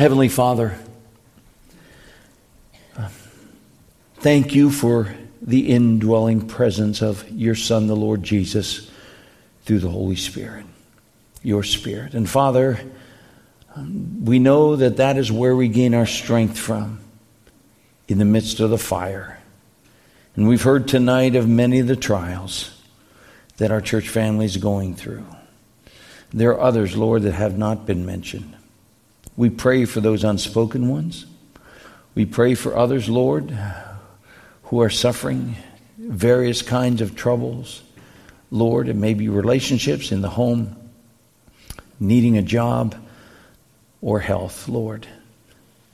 Heavenly Father, thank you for the indwelling presence of your Son, the Lord Jesus, through the Holy Spirit, your Spirit. And Father, we know that that is where we gain our strength from in the midst of the fire. And we've heard tonight of many of the trials that our church family is going through. There are others, Lord, that have not been mentioned. We pray for those unspoken ones. We pray for others, Lord, who are suffering various kinds of troubles. Lord, it may be relationships in the home, needing a job, or health, Lord.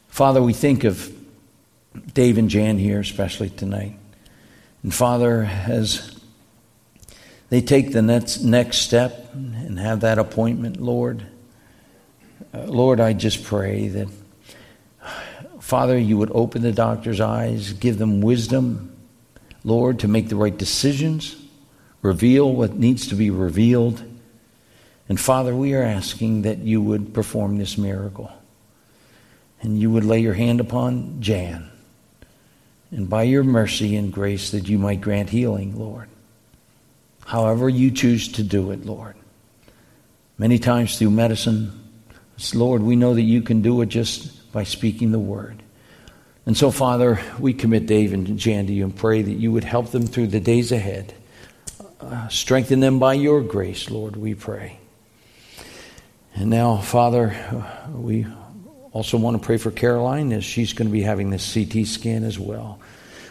Father, we think of Dave and Jan here, especially tonight. And Father, as they take the next, next step and have that appointment, Lord, Uh, Lord, I just pray that, Father, you would open the doctor's eyes, give them wisdom, Lord, to make the right decisions, reveal what needs to be revealed. And Father, we are asking that you would perform this miracle. And you would lay your hand upon Jan. And by your mercy and grace, that you might grant healing, Lord. However you choose to do it, Lord. Many times through medicine, Lord, we know that you can do it just by speaking the word. And so, Father, we commit Dave and Jan to you and pray that you would help them through the days ahead. Uh, strengthen them by your grace, Lord, we pray. And now, Father, we also want to pray for Caroline as she's going to be having this CT scan as well.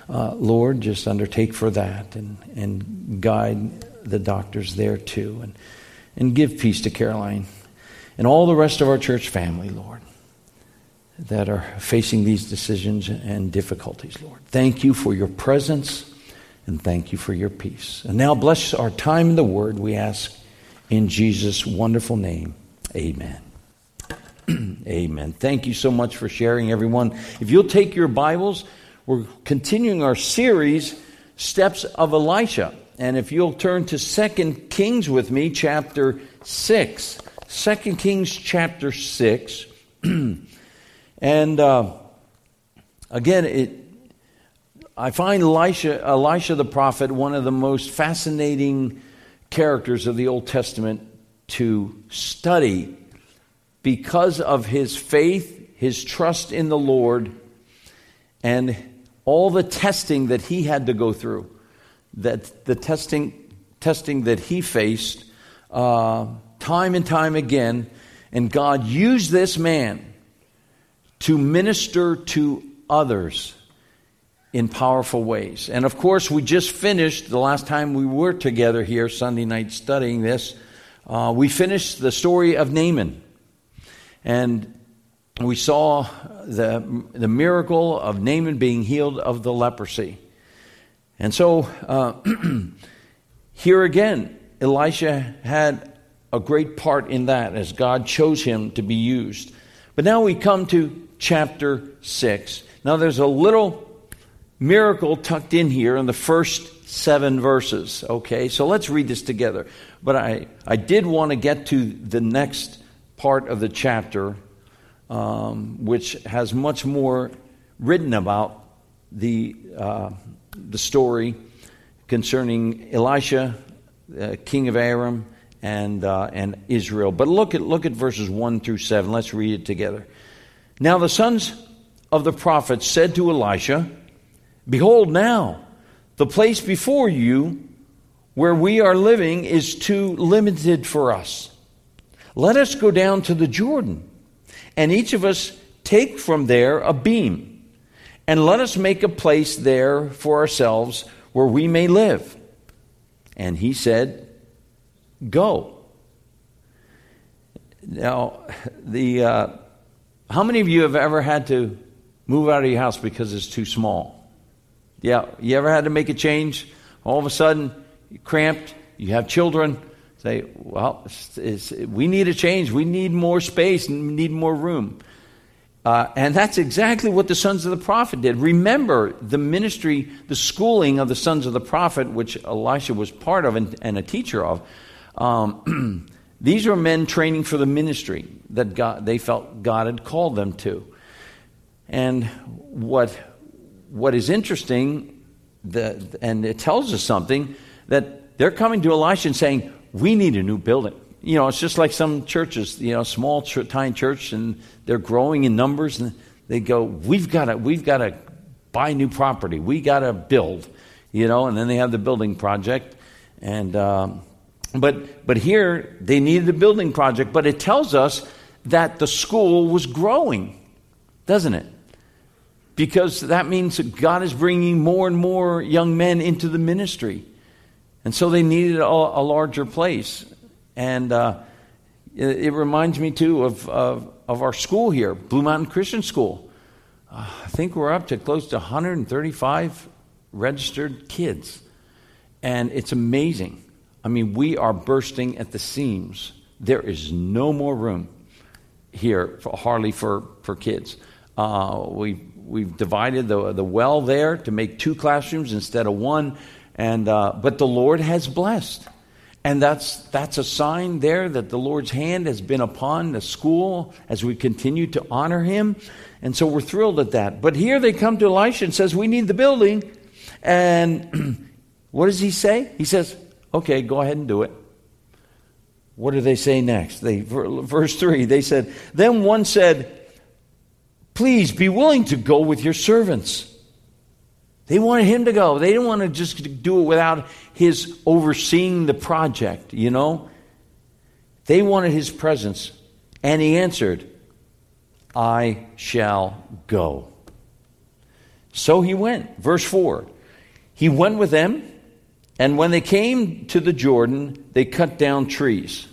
Uh, Lord, just undertake for that and, and guide the doctors there too. And, and give peace to Caroline and all the rest of our church family, Lord, that are facing these decisions and difficulties, Lord. Thank you for your presence and thank you for your peace. And now bless our time in the Word, we ask in Jesus' wonderful name. Amen. Amen. Thank you so much for sharing, everyone. If you'll take your Bibles, we're continuing our series, Steps of Elisha. And if you'll turn to Second Kings with me, chapter 6. 2 Kings chapter 6. and uh, again, it, I find Elisha, Elisha the prophet one of the most fascinating characters of the Old Testament to study because of his faith, his trust in the Lord, and all the testing that he had to go through, that the testing, testing that he faced uh, time and time again, and God used this man to minister to others in powerful ways. And of course, we just finished the last time we were together here Sunday night studying this. Uh, we finished the story of Naaman. And we saw the, the miracle of Naaman being healed of the leprosy. And so, uh, here again, Elisha had a great part in that as God chose him to be used. But now we come to chapter 6. Now, there's a little miracle tucked in here in the first seven verses. Okay, so let's read this together. But I, I did want to get to the next part of the chapter, um, which has much more written about the, uh, the story concerning Elisha, uh, king of Aram, and, uh, and Israel. But look at, look at verses 1 through 7. Let's read it together. Now the sons of the prophets said to Elisha, Behold, now the place before you where we are living is too limited for us. Let us go down to the Jordan, and each of us take from there a beam, and let us make a place there for ourselves where we may live. And he said, Go. Now, the uh, how many of you have ever had to move out of your house because it's too small? Yeah, you ever had to make a change? All of a sudden, you're cramped. You have children say, well, it's, it's, we need a change. We need more space and need more room. Uh, and that's exactly what the sons of the prophet did. Remember the ministry, the schooling of the sons of the prophet, which Elisha was part of and, and a teacher of. Um, These were men training for the ministry that God, they felt God had called them to. And what, what is interesting, the, and it tells us something, that they're coming to Elisha and saying, We need a new building. You know, it's just like some churches, you know, small, tiny church, and they're growing in numbers, and they go, We've got to, we've got to buy new property. We got to build, you know, and then they have the building project. And, um, but, but here, they needed a building project, but it tells us that the school was growing, doesn't it? Because that means that God is bringing more and more young men into the ministry. And so they needed a, a larger place. And uh, it, it, reminds me, too, of, of, of, our school here, Blue Mountain Christian School. Uh, I think we're up to close to 135 registered kids. And it's amazing. I mean, we are bursting at the seams. There is no more room here, for, hardly for, for kids. Uh, we, we've divided the, the well there to make two classrooms instead of one. And, uh, but the Lord has blessed. And that's, that's a sign there that the Lord's hand has been upon the school as we continue to honor him. And so we're thrilled at that. But here they come to Elisha and says, we need the building. And what does he say? He says, Okay, go ahead and do it. What do they say next? They, verse 3, they said, Then one said, Please be willing to go with your servants. They wanted him to go. They didn't want to just do it without his overseeing the project, you know? They wanted his presence. And he answered, I shall go. So he went. Verse 4. He went with them and when they came to the Jordan, they cut down trees.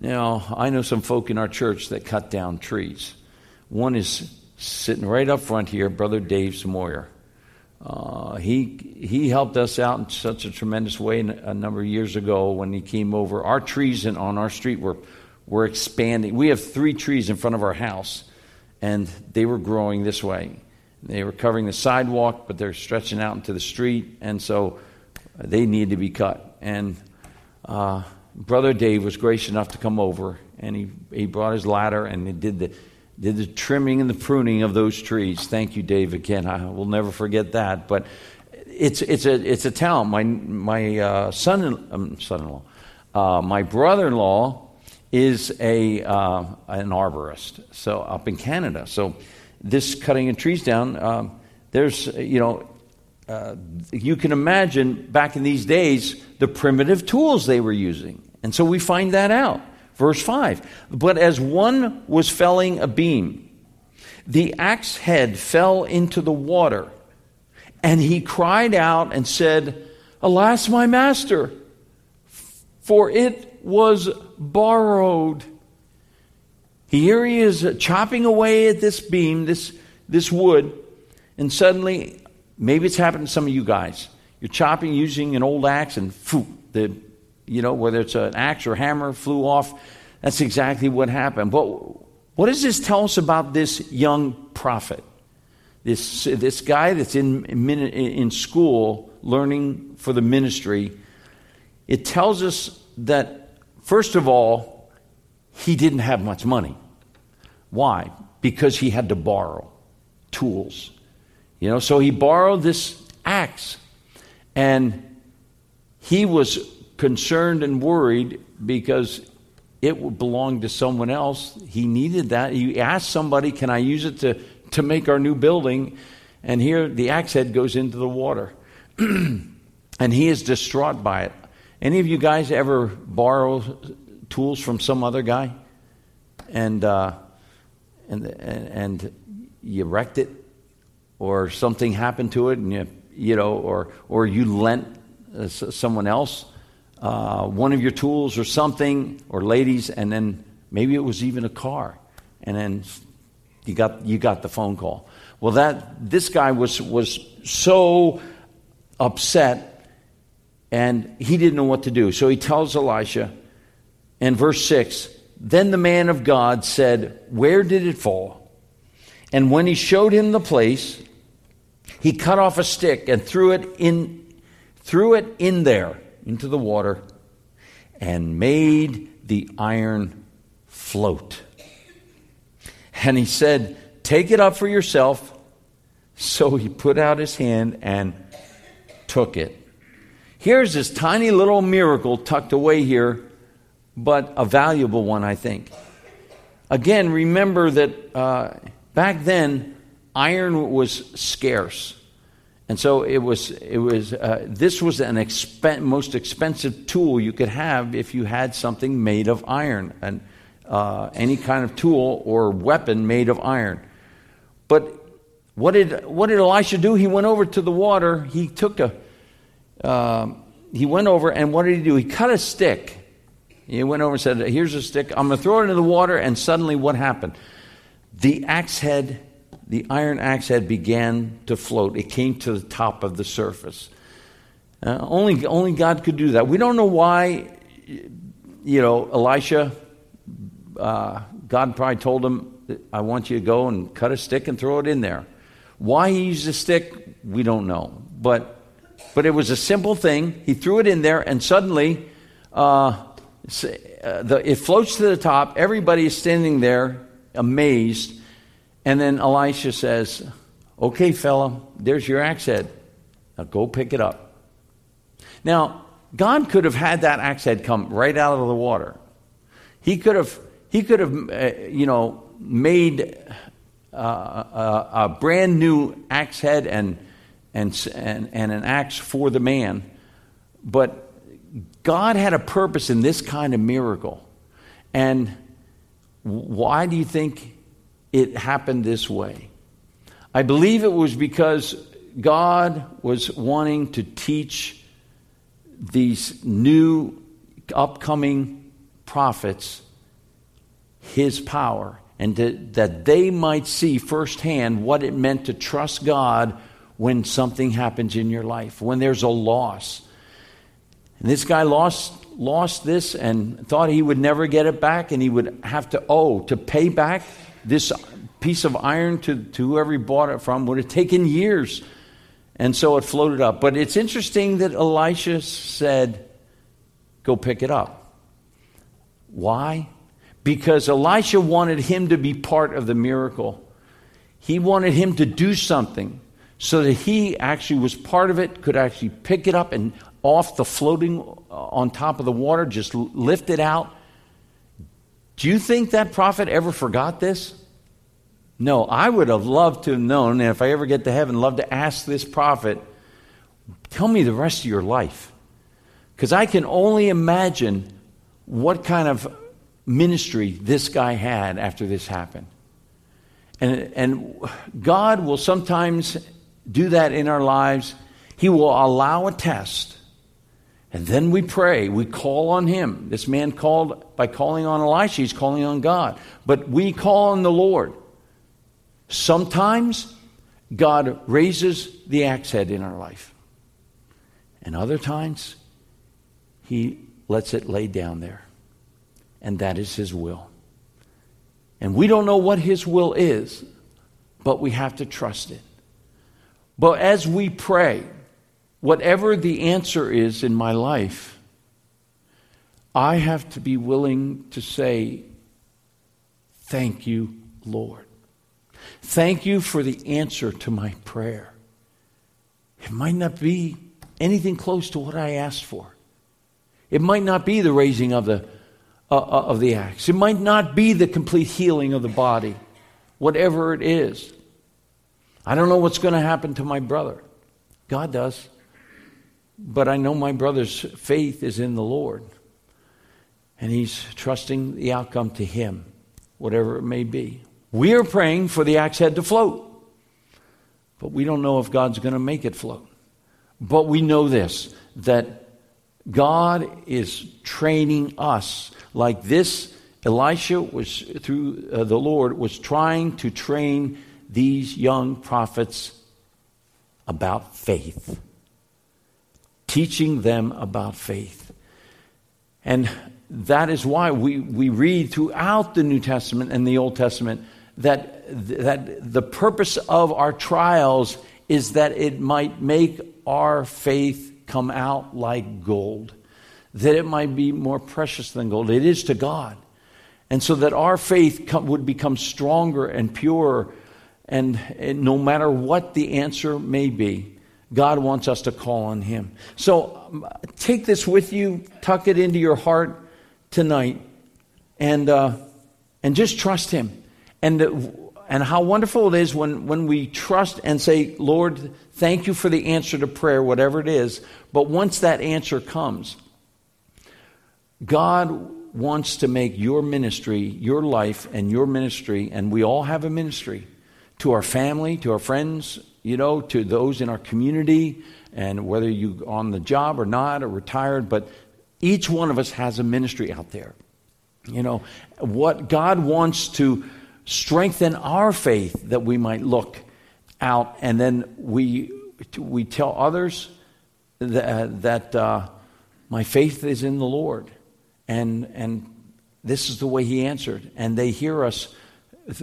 Now, I know some folk in our church that cut down trees. One is sitting right up front here, Brother Dave Samoyer. Uh, he, he helped us out in such a tremendous way a number of years ago when he came over. Our trees in, on our street were, were expanding. We have three trees in front of our house, and they were growing this way. They were covering the sidewalk, but they're stretching out into the street, and so they needed to be cut. And uh, Brother Dave was gracious enough to come over, and he, he brought his ladder and he did the, did the trimming and the pruning of those trees. Thank you, Dave, again. I will never forget that. But it's, it's, a, it's a talent. My, my uh, son, um, son-in-law, uh, my brother-in-law is a, uh, an arborist, so up in Canada. So this cutting of trees down, um, there's, you know, uh, you can imagine back in these days the primitive tools they were using. And so we find that out. Verse 5 But as one was felling a beam, the axe head fell into the water, and he cried out and said, Alas, my master, for it was borrowed. Here he is chopping away at this beam, this, this wood, and suddenly Maybe it's happened to some of you guys. You're chopping using an old axe and phew, the, you know, whether it's an axe or hammer flew off. That's exactly what happened. But what does this tell us about this young prophet? This, this guy that's in, in school learning for the ministry. It tells us that, first of all, he didn't have much money. Why? Because he had to borrow tools. You know, so he borrowed this axe. And he was concerned and worried because it belonged to someone else. He needed that. He asked somebody, Can I use it to, to make our new building? And here the axe head goes into the water. and he is distraught by it. Any of you guys ever borrow tools from some other guy? And, uh, and, and, and you wrecked it? Or something happened to it, and you, you know, or or you lent uh, someone else uh, one of your tools or something, or ladies, and then maybe it was even a car, and then you got you got the phone call. Well, that this guy was was so upset, and he didn't know what to do. So he tells Elisha, in verse six. Then the man of God said, Where did it fall? And when he showed him the place, he cut off a stick and threw it in, threw it in there into the water and made the iron float. And he said, Take it up for yourself. So he put out his hand and took it. Here's this tiny little miracle tucked away here, but a valuable one, I think. Again, remember that uh, back then, iron was scarce. And so it was, it was, uh, this was an expen- most expensive tool you could have if you had something made of iron, and uh, any kind of tool or weapon made of iron. But what did, what did Elisha do? He went over to the water. He took a, uh, he went over, and what did he do? He cut a stick. He went over and said, Here's a stick. I'm going to throw it into the water. And suddenly, what happened? The axe head the iron axe head began to float. It came to the top of the surface. Uh, only, only God could do that. We don't know why, you know, Elisha, uh, God probably told him, I want you to go and cut a stick and throw it in there. Why he used a stick, we don't know. But, but it was a simple thing. He threw it in there, and suddenly uh, uh it floats to the top. Everybody is standing there amazed and then Elisha says, Okay, fella, there's your axe head. Now go pick it up. Now, God could have had that axe head come right out of the water. He could have, he could have, uh, you know, made uh, a, a, brand new axe head and, and, and, and an axe for the man. But God had a purpose in this kind of miracle. And why do you think it happened this way. I believe it was because God was wanting to teach these new upcoming prophets his power and to, that they might see firsthand what it meant to trust God when something happens in your life, when there's a loss. And this guy lost lost this and thought he would never get it back and he would have to owe to pay back this piece of iron to, to whoever he bought it from would have taken years. And so it floated up. But it's interesting that Elisha said, Go pick it up. Why? Because Elisha wanted him to be part of the miracle. He wanted him to do something so that he actually was part of it, could actually pick it up and off the floating uh, on top of the water, just lift it out do you think that prophet ever forgot this? No, I would have loved to have known, and if I ever get to heaven, love to ask this prophet, tell me the rest of your life. Because I can only imagine what kind of ministry this guy had after this happened. And, and God will sometimes do that in our lives. He will allow a test and then we pray. We call on him. This man called by calling on Elisha, he's calling on God. But we call on the Lord. Sometimes God raises the axe head in our life. And other times, he lets it lay down there. And that is his will. And we don't know what his will is, but we have to trust it. But as we pray, whatever the answer is in my life, I have to be willing to say, Thank you, Lord. Thank you for the answer to my prayer. It might not be anything close to what I asked for. It might not be the raising of the, uh, uh of the axe. It might not be the complete healing of the body. Whatever it is. I don't know what's going to happen to my brother. God does. But I know my brother's faith is in the Lord. And he's trusting the outcome to him, whatever it may be. We are praying for the axe head to float. But we don't know if God's going to make it float. But we know this that God is training us like this. Elisha was through uh, the Lord was trying to train these young prophets about faith teaching them about faith. And that is why we, we read throughout the New Testament and the Old Testament that, that the purpose of our trials is that it might make our faith come out like gold. that it might be more precious than gold. It is to God. And so that our faith would become stronger and purer, and, and no matter what the answer may be, God wants us to call on Him. So um, take this with you, tuck it into your heart tonight, and, uh, and just trust Him. And, uh, and how wonderful it is when, when we trust and say, Lord, thank you for the answer to prayer, whatever it is. But once that answer comes, God wants to make your ministry, your life, and your ministry, and we all have a ministry to our family, to our friends, you know, to those in our community, and whether you're on the job or not or retired, but each one of us has a ministry out there. You know, what God wants to strengthen our faith that we might look out and then we we tell others that, that uh, my faith is in the Lord and and this is the way He answered, and they hear us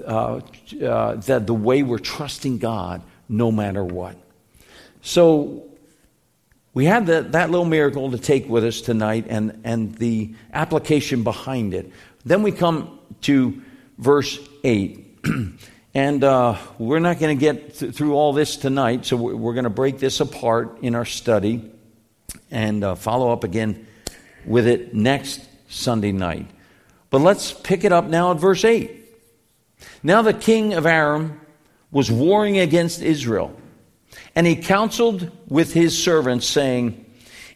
uh, uh, that the way we're trusting God no matter what. So we had that, that little miracle to take with us tonight and, and the application behind it. Then we come to verse 8. and uh, we're not going to get th- through all this tonight, so we're, we're going to break this apart in our study and uh, follow up again with it next Sunday night. But let's pick it up now at verse 8. Now the king of Aram was warring against Israel. And he counseled with his servants, saying,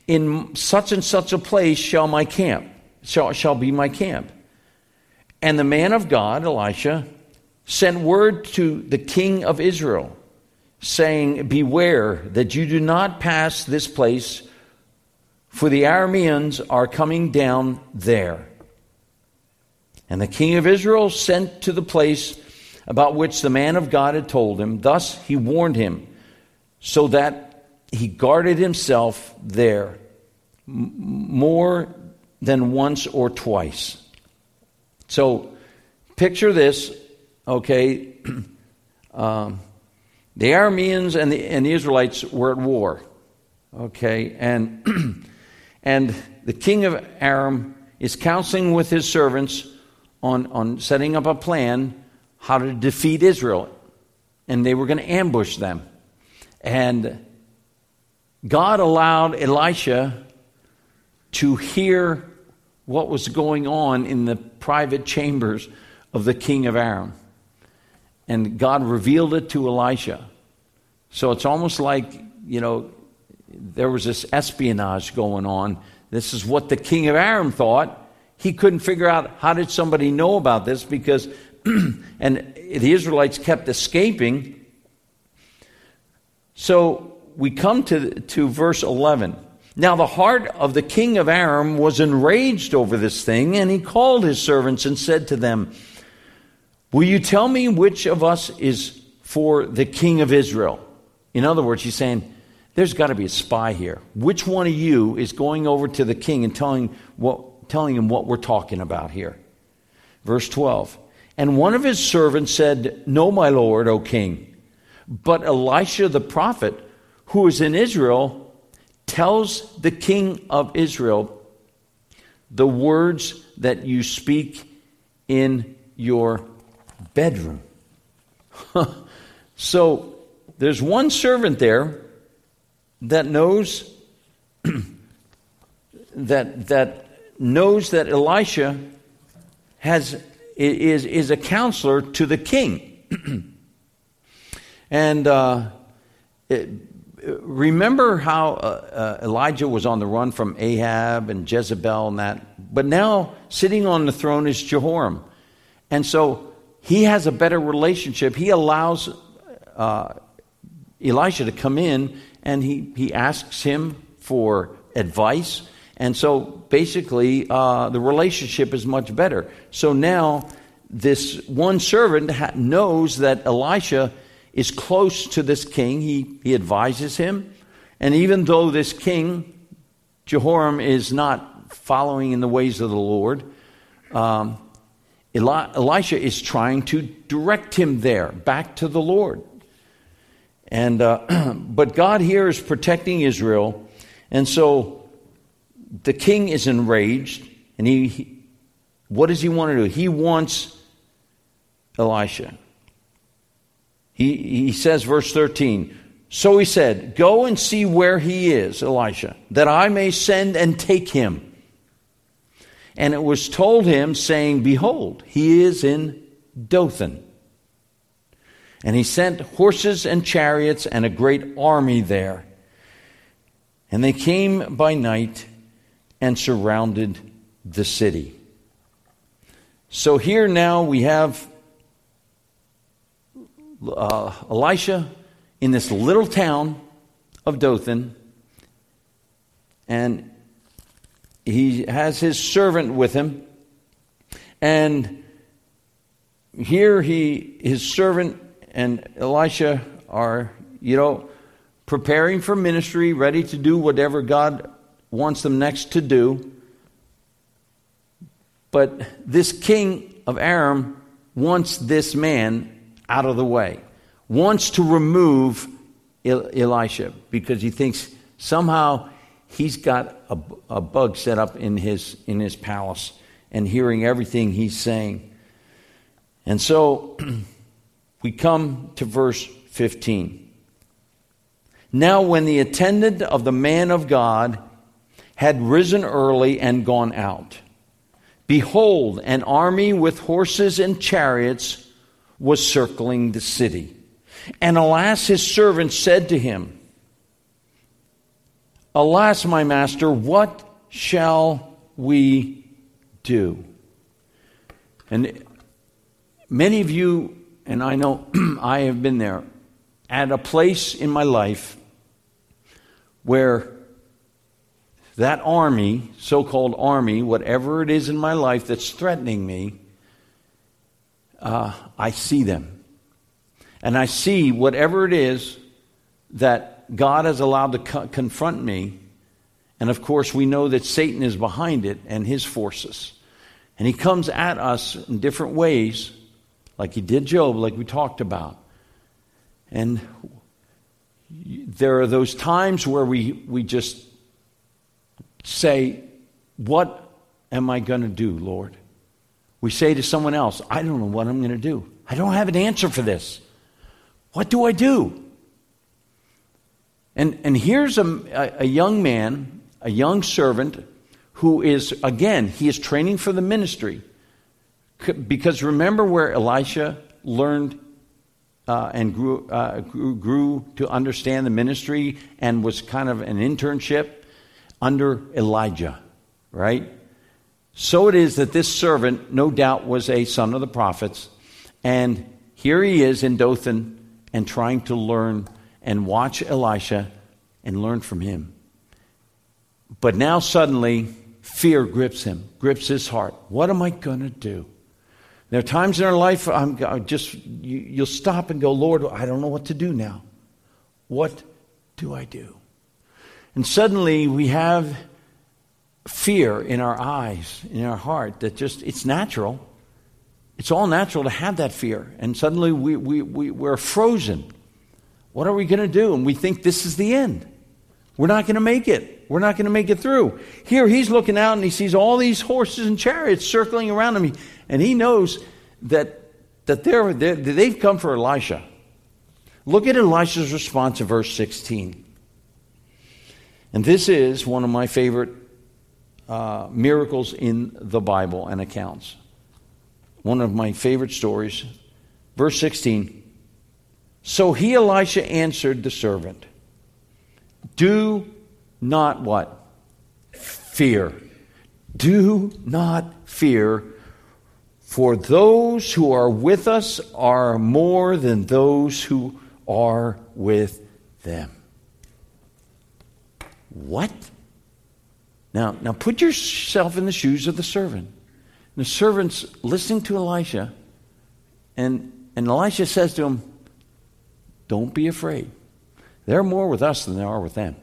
In such and such a place shall my camp, shall, shall be my camp. And the man of God, Elisha, sent word to the king of Israel, saying, Beware that you do not pass this place, for the Arameans are coming down there. And the king of Israel sent to the place about which the man of God had told him. Thus he warned him, so that he guarded himself there more than once or twice. So picture this, okay? um, the Arameans and the, and the Israelites were at war, okay? And, and the king of Aram is counseling with his servants on, on setting up a plan how to defeat Israel. And they were going to ambush them. And God allowed Elisha to hear what was going on in the private chambers of the king of Aram. And God revealed it to Elisha. So it's almost like, you know, there was this espionage going on. This is what the king of Aram thought. He couldn't figure out how did somebody know about this because and the Israelites kept escaping. So we come to, to verse 11. Now the heart of the king of Aram was enraged over this thing, and he called his servants and said to them, Will you tell me which of us is for the king of Israel? In other words, he's saying, There's got to be a spy here. Which one of you is going over to the king and telling, what, telling him what we're talking about here? Verse 12. And one of his servants said, No, my lord, O king. But Elisha the prophet, who is in Israel, tells the king of Israel the words that you speak in your bedroom. so there's one servant there that knows that that knows that Elisha has is, is a counselor to the king. and uh, it, remember how uh, uh, Elijah was on the run from Ahab and Jezebel and that, but now sitting on the throne is Jehoram. And so he has a better relationship. He allows uh, to come in and he, he asks him for advice and so basically, uh, the relationship is much better. So now, this one servant ha- knows that Elisha is close to this king. He, he advises him. And even though this king, Jehoram, is not following in the ways of the Lord, um, Eli- Elisha is trying to direct him there, back to the Lord. And, uh, but God here is protecting Israel. And so the king is enraged, and he, he what does he want to do? He wants Elisha. He, he says, verse 13, so he said, Go and see where he is, Elisha, that I may send and take him. And it was told him, saying, Behold, he is in Dothan. And he sent horses and chariots and a great army there. And they came by night and surrounded the city. So here now we have uh, Elisha in this little town of Dothan, and he has his servant with him, and here he, his servant and Elisha are, you know, preparing for ministry, ready to do whatever God wants them next to do. But this king of Aram wants this man out of the way, wants to remove Elisha because he thinks somehow he's got a, a bug set up in his, in his palace and hearing everything he's saying. And so we come to verse 15. Now, when the attendant of the man of God had risen early and gone out, behold, an army with horses and chariots was circling the city. And alas, his servant said to him, Alas, my master, what shall we do? And many of you, and I know I have been there, at a place in my life where that army, so called army, whatever it is in my life that's threatening me, uh, I see them. And I see whatever it is that God has allowed to co- confront me. And of course, we know that Satan is behind it and his forces. And he comes at us in different ways, like he did Job, like we talked about. And there are those times where we, we just say, What am I going to do, Lord? We say to someone else, I don't know what I'm going to do. I don't have an answer for this. What do I do? And, and here's a, a, young man, a young servant, who is, again, he is training for the ministry. Because remember where Elisha learned uh, and grew, uh, grew, grew to understand the ministry and was kind of an internship under Elijah, right? So it is that this servant, no doubt, was a son of the prophets. And here he is in Dothan and trying to learn and watch Elisha and learn from him. But now suddenly, fear grips him, grips his heart. What am I going to do? There are times in our life I'm just you, you'll stop and go, Lord, I don't know what to do now. What do I do? And suddenly we have fear in our eyes, in our heart, that just, it's natural. It's all natural to have that fear. And suddenly we, we, we, we're frozen. What are we going to do? And we think this is the end. We're not going to make it. We're not going to make it through. Here he's looking out and he sees all these horses and chariots circling around him. And he knows that, that they're, they're, they've come for Elisha. Look at Elisha's response in verse 16. And this is one of my favorite uh, miracles in the Bible and accounts. One of my favorite stories. Verse 16. So he, Elisha, answered the servant, Do not what? Fear. Do not fear, for those who are with us are more than those who are with them. What? Now, now put yourself in the shoes of the servant. And The servant's listening to Elisha, and, and Elisha says to him, Don't be afraid. They're more with us than they are with them.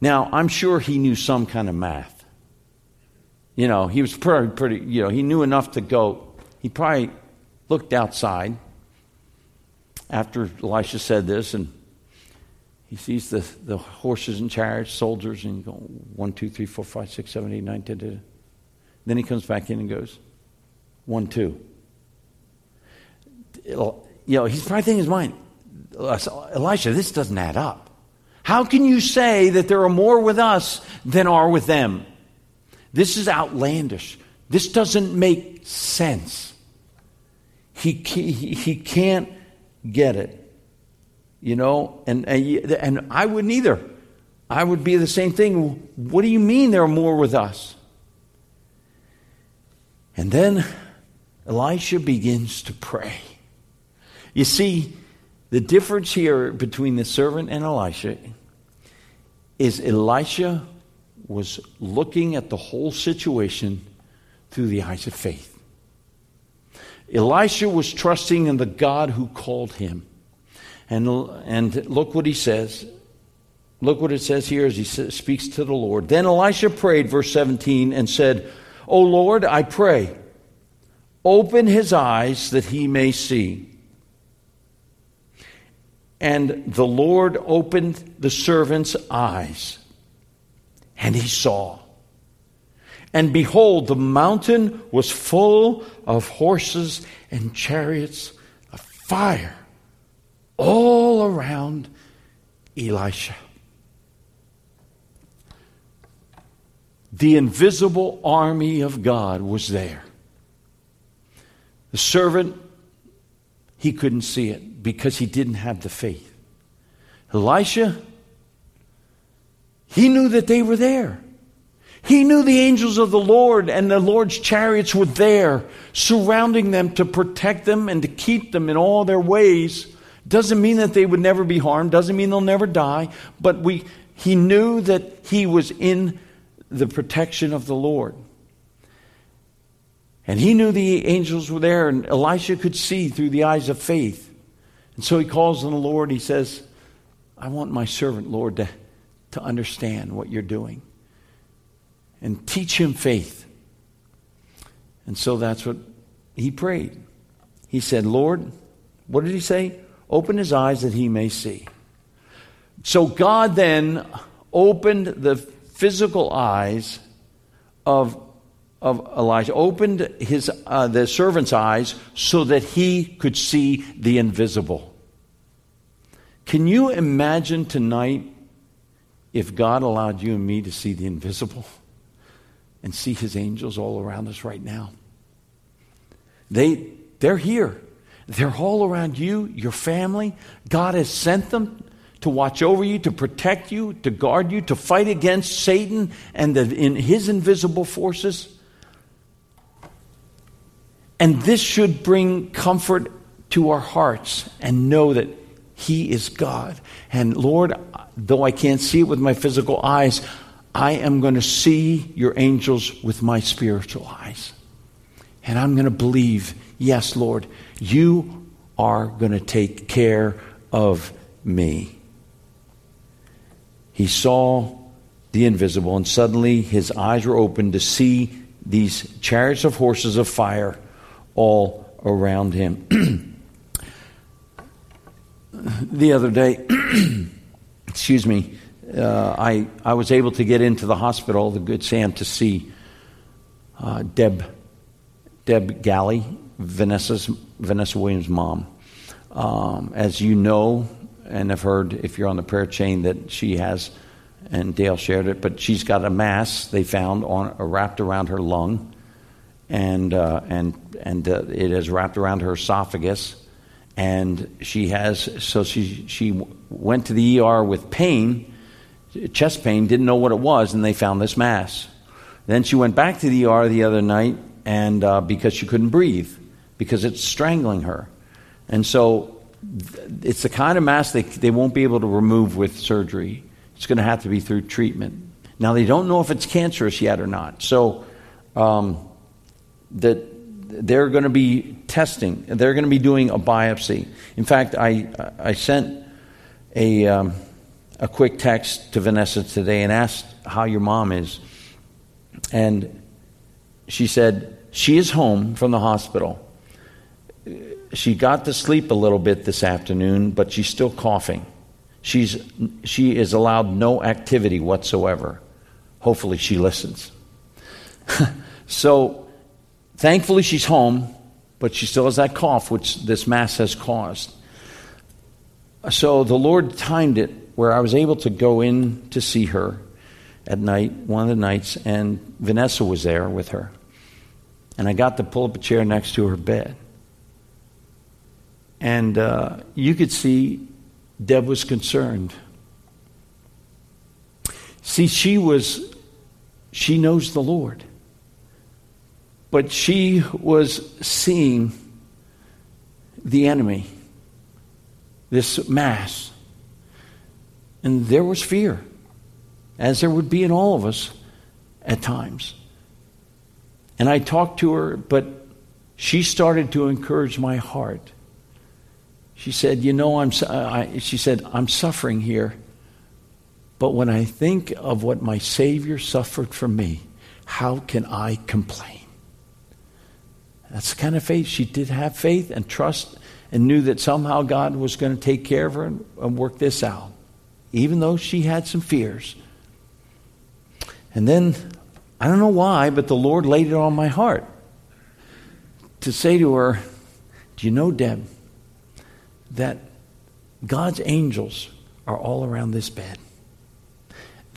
Now, I'm sure he knew some kind of math. You know, he was pretty, pretty, you know, he knew enough to go. He probably looked outside after Elisha said this and he sees the, the horses and chariots, soldiers, and go one, two, three, four, five, six, seven, eight, nine, ten. Then he comes back in and goes, one, two. You know, he's probably thinking in his mind, Elisha, this doesn't add up. How can you say that there are more with us than are with them? This is outlandish. This doesn't make sense. He, he, he can't get it. You know, and, and, I wouldn't either. I would be the same thing. What do you mean there are more with us? And then Elisha begins to pray. You see, the difference here between the servant and Elisha is Elisha was looking at the whole situation through the eyes of faith. Elisha was trusting in the God who called him. And, and look what he says. Look what it says here as he speaks to the Lord. Then Elisha prayed, verse 17, and said, O Lord, I pray, open his eyes that he may see. And the Lord opened the servant's eyes, and he saw. And behold, the mountain was full of horses and chariots of fire all around Elisha. The invisible army of God was there. The servant, he couldn't see it because he didn't have the faith. Elisha, he knew that they were there. He knew the angels of the Lord and the Lord's chariots were there, surrounding them to protect them and to keep them in all their ways. Doesn't mean that they would never be harmed, doesn't mean they'll never die, but we, he knew that he was in the protection of the Lord. And he knew the angels were there, and Elisha could see through the eyes of faith. And so he calls on the Lord. He says, I want my servant, Lord, to, to understand what you're doing and teach him faith. And so that's what he prayed. He said, Lord, what did he say? Open his eyes that he may see. So God then opened the physical eyes of, of Elijah, opened his, uh, the servant's eyes so that he could see the invisible. Can you imagine tonight if God allowed you and me to see the invisible and see his angels all around us right now? They, they're here. They're all around you, your family. God has sent them to watch over you, to protect you, to guard you, to fight against Satan and the, in his invisible forces. And this should bring comfort to our hearts and know that He is God. And Lord, though I can't see it with my physical eyes, I am going to see your angels with my spiritual eyes. And I'm going to believe, yes, Lord, you are going to take care of me. He saw the invisible, and suddenly his eyes were opened to see these chariots of horses of fire all around him. the other day, excuse me, uh, I, I was able to get into the hospital, the Good Sam, to see uh, Deb, Deb Galley, Vanessa's, Vanessa Williams' mom. Um, as you know, and have heard if you're on the prayer chain that she has, and Dale shared it, but she's got a mass they found on uh, wrapped around her lung, and uh, and and uh, it is wrapped around her esophagus, and she has so she she went to the ER with pain, chest pain, didn't know what it was, and they found this mass. Then she went back to the ER the other night, and uh, because she couldn't breathe, because it's strangling her, and so it's the kind of mass they, they won't be able to remove with surgery. It's going to have to be through treatment. Now, they don't know if it's cancerous yet or not. So, um, that they're going to be testing, they're going to be doing a biopsy. In fact, I, I sent a, um, a quick text to Vanessa today and asked how your mom is. And she said, She is home from the hospital she got to sleep a little bit this afternoon, but she's still coughing. She's, she is allowed no activity whatsoever. Hopefully, she listens. so, thankfully, she's home, but she still has that cough, which this Mass has caused. So, the Lord timed it where I was able to go in to see her at night, one of the nights, and Vanessa was there with her. And I got to pull up a chair next to her bed. And uh, you could see Deb was concerned. See, she was, she knows the Lord. But she was seeing the enemy, this mass. And there was fear, as there would be in all of us at times. And I talked to her, but she started to encourage my heart. She said, You know, I'm, I, she said, I'm suffering here. But when I think of what my Savior suffered for me, how can I complain? That's the kind of faith. She did have faith and trust and knew that somehow God was going to take care of her and, and work this out, even though she had some fears. And then, I don't know why, but the Lord laid it on my heart to say to her, Do you know, Deb? That God's angels are all around this bed.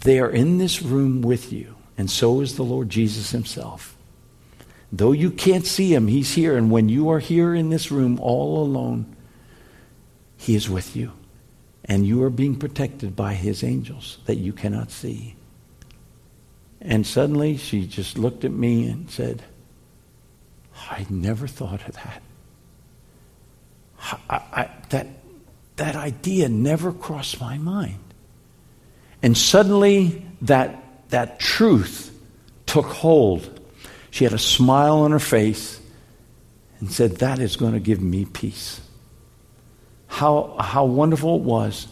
They are in this room with you, and so is the Lord Jesus himself. Though you can't see him, he's here. And when you are here in this room all alone, he is with you. And you are being protected by his angels that you cannot see. And suddenly she just looked at me and said, I never thought of that. I, I, that, that idea never crossed my mind. And suddenly, that, that truth took hold. She had a smile on her face and said, That is going to give me peace. How, how wonderful it was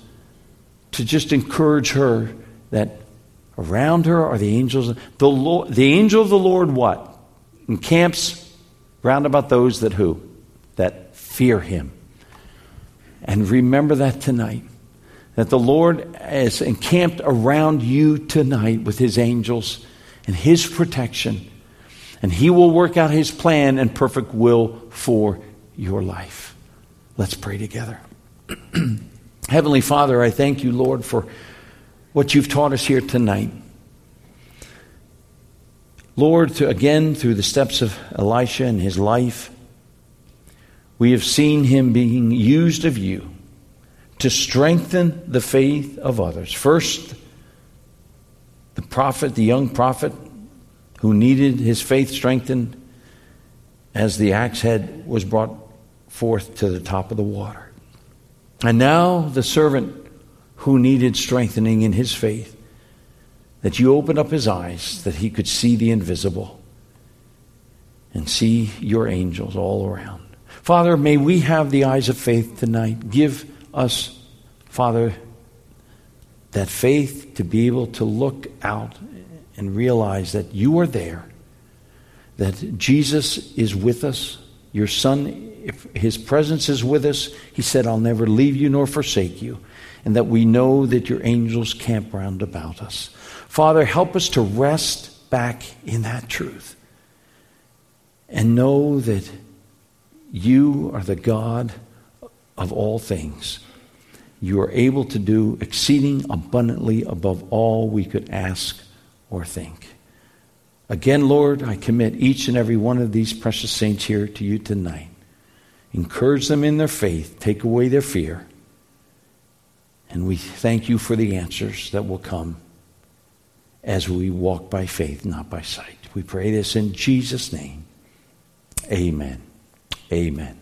to just encourage her that around her are the angels. The, Lord, the angel of the Lord, what? Encamps round about those that who? That fear him. And remember that tonight. That the Lord is encamped around you tonight with his angels and his protection. And he will work out his plan and perfect will for your life. Let's pray together. Heavenly Father, I thank you, Lord, for what you've taught us here tonight. Lord, to, again, through the steps of Elisha and his life, we have seen him being used of you to strengthen the faith of others. First, the prophet, the young prophet, who needed his faith strengthened as the axe head was brought forth to the top of the water. And now the servant who needed strengthening in his faith, that you opened up his eyes that he could see the invisible and see your angels all around. Father, may we have the eyes of faith tonight. Give us, Father, that faith to be able to look out and realize that you are there, that Jesus is with us, your Son, if his presence is with us, he said, I'll never leave you nor forsake you, and that we know that your angels camp round about us. Father, help us to rest back in that truth and know that you are the God of all things. You are able to do exceeding abundantly above all we could ask or think. Again, Lord, I commit each and every one of these precious saints here to you tonight. Encourage them in their faith, take away their fear. And we thank you for the answers that will come as we walk by faith, not by sight. We pray this in Jesus' name. Amen. Amen.